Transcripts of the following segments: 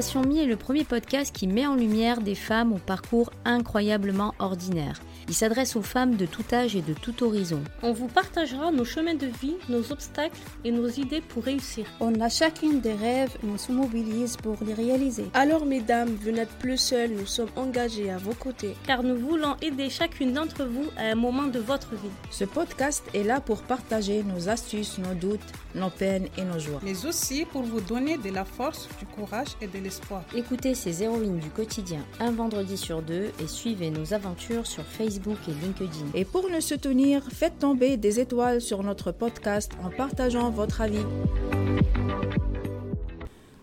Station Mi est le premier podcast qui met en lumière des femmes au parcours incroyablement ordinaire. Il s'adresse aux femmes de tout âge et de tout horizon. On vous partagera nos chemins de vie, nos obstacles et nos idées pour réussir. On a chacune des rêves et on se mobilise pour les réaliser. Alors mesdames, vous n'êtes plus seules, nous sommes engagés à vos côtés. Car nous voulons aider chacune d'entre vous à un moment de votre vie. Ce podcast est là pour partager nos astuces, nos doutes, nos peines et nos joies. Mais aussi pour vous donner de la force, du courage et de l'espoir. Écoutez ces héroïnes du quotidien un vendredi sur deux et suivez nos aventures sur Facebook et pour nous soutenir, faites tomber des étoiles sur notre podcast en partageant votre avis.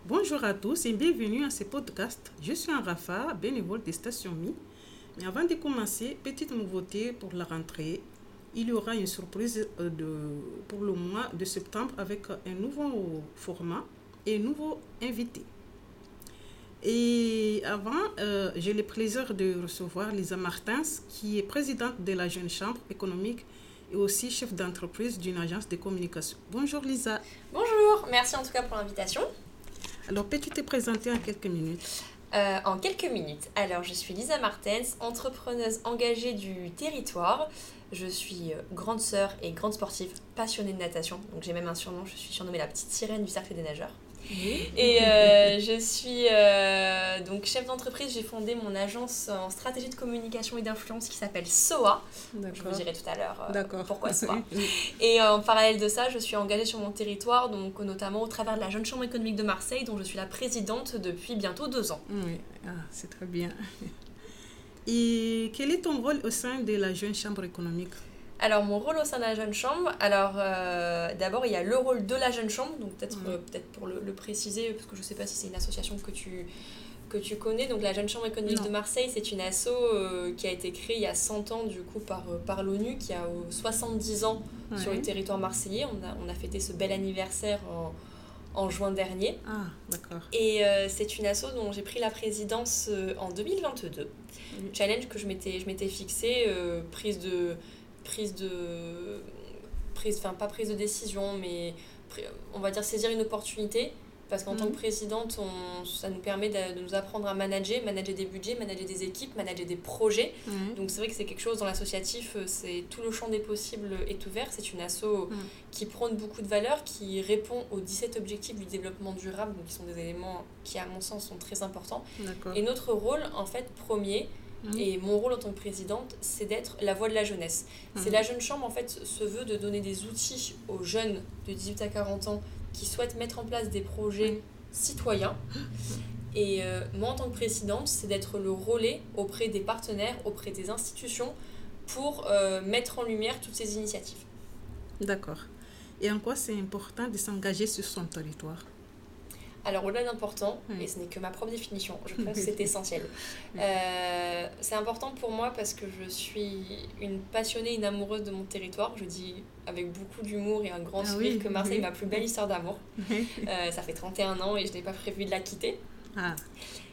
Bonjour à tous et bienvenue à ce podcast. Je suis Rafa, bénévole des stations Mi. Mais avant de commencer, petite nouveauté pour la rentrée. Il y aura une surprise euh, de, pour le mois de septembre avec un nouveau format et un nouveau invité. Et avant, euh, j'ai le plaisir de recevoir Lisa Martins, qui est présidente de la Jeune Chambre économique et aussi chef d'entreprise d'une agence de communication. Bonjour Lisa. Bonjour, merci en tout cas pour l'invitation. Alors, peux-tu te présenter en quelques minutes? Euh, En quelques minutes. Alors, je suis Lisa Martens, entrepreneuse engagée du territoire. Je suis euh, grande sœur et grande sportive, passionnée de natation. Donc, j'ai même un surnom, je suis surnommée la petite sirène du cercle des nageurs. Et euh, je suis euh, donc chef d'entreprise. J'ai fondé mon agence en stratégie de communication et d'influence qui s'appelle SOA. Je vous dirai tout à l'heure euh, pourquoi SOA. et en parallèle de ça, je suis engagée sur mon territoire, donc notamment au travers de la Jeune Chambre économique de Marseille, dont je suis la présidente depuis bientôt deux ans. Oui, ah, c'est très bien. Et quel est ton rôle au sein de la Jeune Chambre économique? Alors, mon rôle au sein de la jeune chambre, alors euh, d'abord, il y a le rôle de la jeune chambre, donc peut-être euh, peut-être pour le, préciser, parce que je ne sais pas si c'est une association que tu, que tu connais. Donc, la Jeune Chambre économique de Marseille, c'est une asso euh, qui a été créée il y a 100 ans, du coup, par, par l'ONU, qui a 70 ans sur le territoire marseillais. On a, on a fêté ce bel anniversaire en, en juin dernier. Ah, d'accord. Et c'est une asso dont j'ai pris la présidence en 2022. Challenge que je m'étais fixé, prise de prise de prise enfin pas prise de décision mais on va dire saisir une opportunité. Parce qu'en tant que mhm. présidente on, ça nous permet de, nous apprendre à manager manager des budgets manager des équipes manager des projets. Donc c'est vrai que c'est quelque chose dans l'associatif euh, c'est tout le champ des possibles est ouvert. C'est une asso qui prône beaucoup de valeurs qui répond aux 17 objectifs du développement durable. Donc qui sont des éléments qui à mon sens sont très importants. Et notre rôle en fait premier Mhm. Et mon rôle en tant que présidente, c'est d'être la voix de la jeunesse. C'est mhm. la jeune chambre, en fait, se veut de donner des outils aux jeunes de 18 à 40 ans qui souhaitent mettre en place des projets citoyens. Et euh, moi, en tant que présidente, c'est d'être le relais auprès des partenaires, auprès des institutions, pour euh, mettre en lumière toutes ces initiatives. D'accord. Et en quoi c'est important de s'engager sur son territoire? Alors au-delà d'important, et ce n'est que ma propre définition, je pense que c'est essentiel. Euh, c'est important pour moi parce que je suis une passionnée, une amoureuse de mon territoire. Je dis avec beaucoup d'humour et un grand ah sourire que Marseille est ma plus belle histoire d'amour. Euh, ça fait 31 ans et je n'ai pas prévu de la quitter. Ah.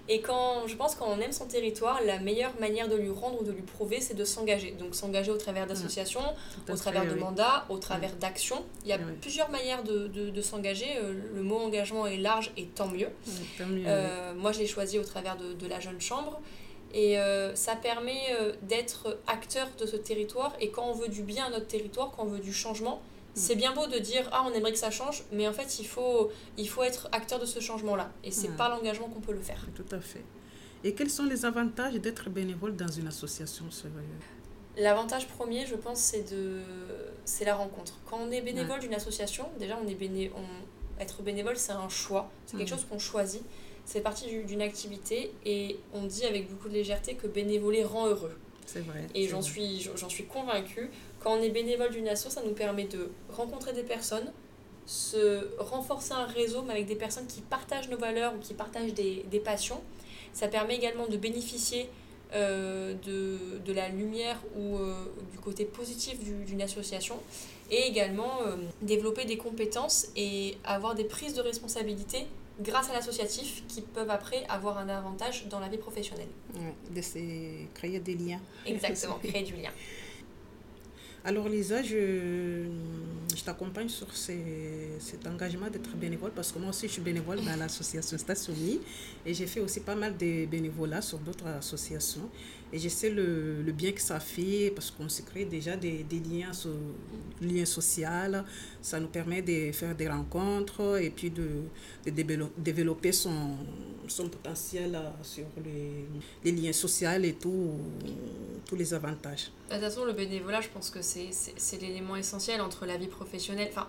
Et quand, je pense qu'on aime son territoire, la meilleure manière de lui rendre ou de lui prouver, c'est de s'engager. Donc s'engager au travers d'associations, au travers de mandats, au travers d'actions. Il y a plusieurs manières de, de, de s'engager. Euh, le mot engagement est large et tant mieux. euh, moi, je l'ai choisi au travers de, de, la jeune chambre. Et euh, ça permet d'être acteur de ce territoire. Et quand on veut du bien à notre territoire, quand on veut du changement, c'est bien beau de dire ah on aimerait que ça change, mais en fait il faut, il faut être acteur de ce changement-là. Et c'est par l'engagement qu'on peut le faire. Tout à fait. Et quels sont les avantages d'être bénévole dans une association L'avantage premier, je pense, c'est de c'est la rencontre. Quand on est bénévole d'une association, déjà on est béné... on... être bénévole, c'est un choix, c'est quelque chose qu'on choisit. C'est partie d'une activité et on dit avec beaucoup de légèreté que bénévoler rend heureux. C'est vrai. Et j'en suis, j'en suis convaincue. Quand on est bénévole d'une asso, ça nous permet de rencontrer des personnes, se renforcer un réseau avec des personnes qui partagent nos valeurs ou qui partagent des, des passions. Ça permet également de bénéficier euh, de, de, la lumière ou euh, du côté positif d'une association et également euh, développer des compétences et avoir des prises de responsabilité grâce à l'associatif qui peuvent après avoir un avantage dans la vie professionnelle. de créer des liens. Exactement, créer du lien. Alors Lisa, je, je t'accompagne sur cet engagement d'être bénévole parce que moi aussi je suis bénévole dans l'association Station et j'ai fait aussi pas mal de bénévolats sur d'autres associations et je sais le, le, bien que ça fait parce qu'on se crée déjà des, des liens, so, liens sociaux, ça nous permet de faire des rencontres et puis de, de développer son, son potentiel sur les, les liens sociaux et tous les avantages. De toute façon, le bénévolat, je pense que c'est l'élément essentiel entre la vie professionnelle. Enfin,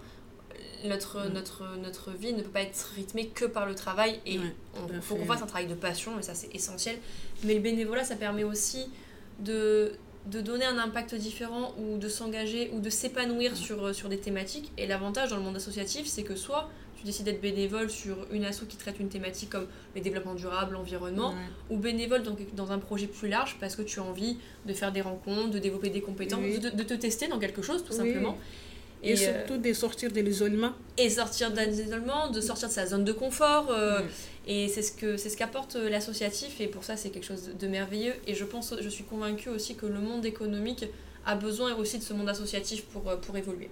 notre, mm. notre, notre vie ne peut pas être rythmée que par le travail et il faut qu'on fasse un travail de passion et ça c'est essentiel. Mais le bénévolat, ça permet aussi de, de donner un impact différent ou de s'engager ou de s'épanouir mm. sur, sur des thématiques. Et l'avantage dans le monde associatif, c'est que soit tu décides d'être bénévole sur une asso qui traite une thématique comme le développement durable, l'environnement, ou bénévole dans, dans un projet plus large parce que tu as envie de faire des rencontres, de développer des compétences, de, de, te tester dans quelque chose tout simplement. Et, surtout de sortir de l'isolement. Et sortir de l'isolement, de sortir de sa zone de confort. Euh, et c'est ce que c'est ce qu'apporte euh, l'associatif. Et pour ça, c'est quelque chose de merveilleux. Et je pense, je suis convaincue aussi que le monde économique a besoin aussi de ce monde associatif pour, euh, pour évoluer.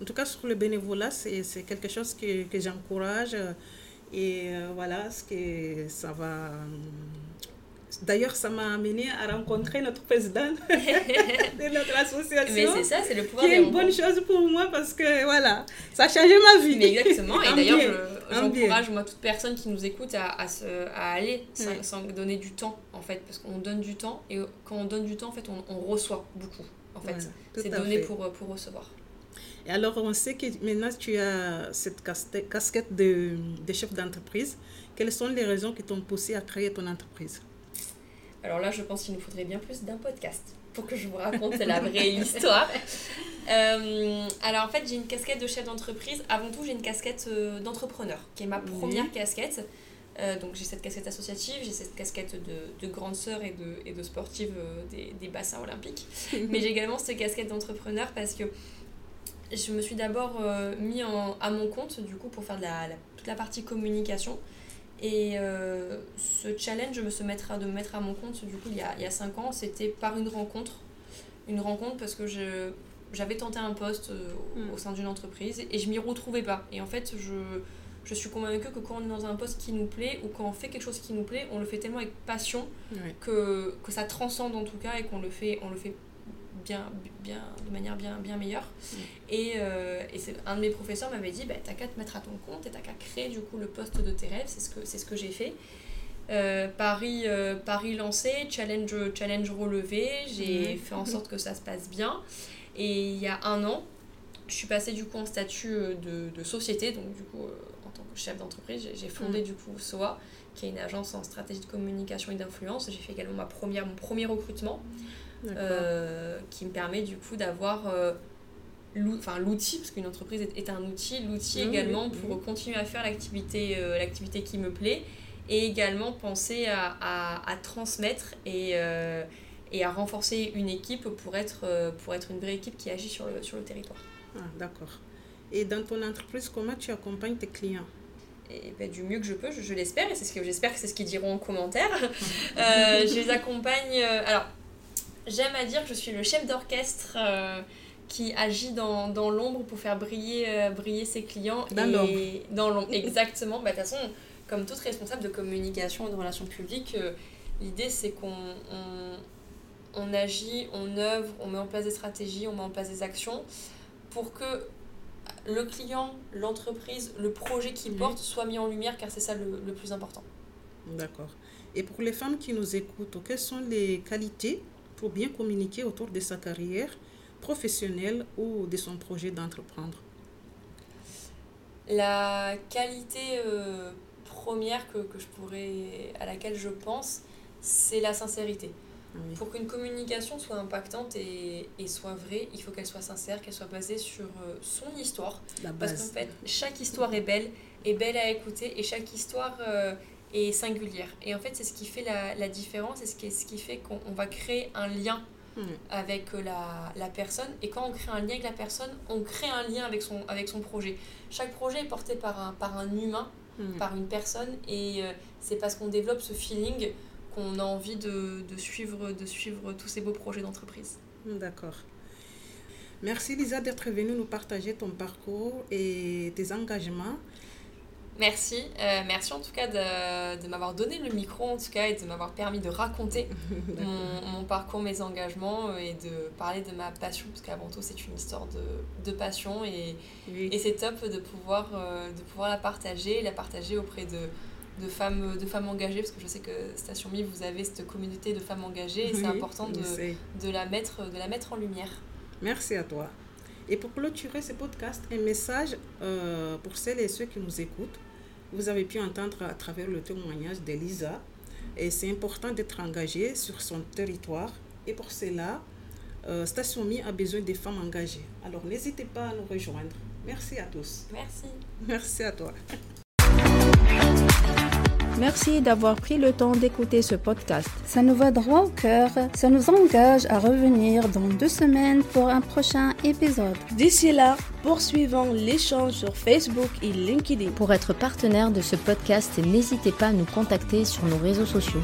En tout cas, sur le bénévolat, c'est quelque chose que, que j'encourage. Et voilà, ce que ça va D'ailleurs, ça m'a amené à rencontrer notre président de notre association. Mais c'est ça, c'est le pouvoir Qui est une bonne chose pour moi parce que voilà, ça a changé ma vie. Mais exactement. Et d'ailleurs, j'encourage moi toute personne qui nous écoute à, à, se, à aller sans, donner du temps en fait, parce qu'on donne du temps et quand on donne du temps en fait, on, on reçoit beaucoup en fait. c'est donner pour, pour recevoir. Et alors, on sait que maintenant tu as cette casquette de, de chef d'entreprise. Quelles sont les raisons qui t'ont poussé à créer ton entreprise? Alors là, je pense qu'il nous faudrait bien plus d'un podcast pour que je vous raconte la vraie histoire. Euh, alors en fait, j'ai une casquette de chef d'entreprise. Avant tout, j'ai une casquette euh, d'entrepreneur, qui est ma première casquette. Euh, donc j'ai cette casquette associative, j'ai cette casquette de, de grande sœur et de, et de sportive des, des, bassins olympiques. Mais j'ai également cette casquette d'entrepreneur parce que je me suis d'abord mis en, à mon compte du coup pour faire de la, toute la partie communication. Et euh, ce challenge de me, mettre à, de me mettre à mon compte, du coup, il y a, il y a 5 ans, c'était par une rencontre. Une rencontre parce que je, j'avais tenté un poste euh, au, hmm. sein d'une entreprise et je m'y retrouvais pas. Et en fait, je, je suis convaincue que quand on est dans un poste qui nous plaît ou quand on fait quelque chose qui nous plaît, on le fait tellement avec passion que, que ça transcende en tout cas et qu'on le fait, on le fait bien, bien, de manière bien, bien meilleure. Mm. Et, euh, et un de mes professeurs m'avait dit, bah, t'as qu'à te mettre à ton compte et t'as qu'à créer du coup le poste de tes rêves. C'est ce que, c'est ce que j'ai fait. Euh, Paris, euh, Paris lancé, challenge, challenge relevé, j'ai fait en sorte que ça se passe bien. Et il y a un an, je suis passée du coup en statut de, de société, donc du coup en tant que chef d'entreprise, j'ai, fondé mm. du coup SOA, qui est une agence en stratégie de communication et d'influence. J'ai fait également ma première, mon premier recrutement. Euh, qui me permet du coup d'avoir euh, l'outil, parce qu'une entreprise est, un outil, l'outil également pour continuer à faire l'activité euh, l'activité qui me plaît et également penser à, à, à transmettre et, et à renforcer une équipe pour être, pour être une vraie équipe qui agit sur le, sur le territoire. Ah, D'accord. Et dans ton entreprise, comment tu accompagnes tes clients? Et ben, du mieux que je peux, je, l'espère, et c'est ce que j'espère que c'est ce qu'ils diront en commentaire. je les accompagne. alors, J'aime à dire que je suis le chef d'orchestre euh, qui agit dans, dans l'ombre pour faire briller, euh, briller ses clients. Dans l'ombre. Dans l'ombre, exactement. Bah, de toute façon, comme toute responsable de communication et de relations publiques, euh, l'idée c'est qu'on on, on, agit, on œuvre, on met en place des stratégies, on met en place des actions pour que le client, l'entreprise, le projet qu'il porte soit mis en lumière car c'est ça le, le plus important. D'accord. Et pour les femmes qui nous écoutent, quelles sont les qualités pour bien communiquer autour de sa carrière professionnelle ou de son projet d'entreprendre La qualité euh, première que, que, je pourrais, à laquelle je pense, c'est la sincérité. Pour qu'une communication soit impactante et, et soit vraie, il faut qu'elle soit sincère, qu'elle soit basée sur euh, son histoire. Parce qu'en fait, chaque histoire est belle, est belle à écouter et chaque histoire euh, et singulière. Et en fait, c'est ce qui fait la, la différence et ce qui, ce qui fait qu'on va créer un lien hmm. avec euh, la, la, personne. Et quand on crée un lien avec la personne, on crée un lien avec son, avec son projet. Chaque projet est porté par un, par un humain, hmm. par une personne. Et euh, c'est parce qu'on développe ce feeling qu'on a envie de, de, suivre, de suivre tous ces beaux projets d'entreprise. D'accord. Merci Lisa d'être venue nous partager ton parcours et tes engagements. Merci, euh, merci en tout cas de, de m'avoir donné le micro en tout cas et de m'avoir permis de raconter mon, mon, parcours, mes engagements et de parler de ma passion parce qu'avant tout c'est une histoire de, de passion et, oui. et c'est top de pouvoir, euh, de pouvoir la partager, la partager auprès de, de femmes, de femmes engagées, parce que je sais que Station Mi, vous avez cette communauté de femmes engagées et oui, c'est important de, de, la mettre, de la mettre en lumière. Merci à toi. Et pour clôturer ce podcast, un message euh, pour celles et ceux qui nous écoutent. Vous avez pu entendre à travers le témoignage d'Elisa. Et c'est important d'être engagé sur son territoire. Et pour cela, euh, Station Mi a besoin des femmes engagées. Alors n'hésitez pas à nous rejoindre. Merci à tous. Merci. Merci à toi. Merci d'avoir pris le temps d'écouter ce podcast. Ça nous va droit au cœur. Ça nous engage à revenir dans deux semaines pour un prochain épisode. D'ici là, poursuivons l'échange sur Facebook et LinkedIn. Pour être partenaire de ce podcast, n'hésitez pas à nous contacter sur nos réseaux sociaux.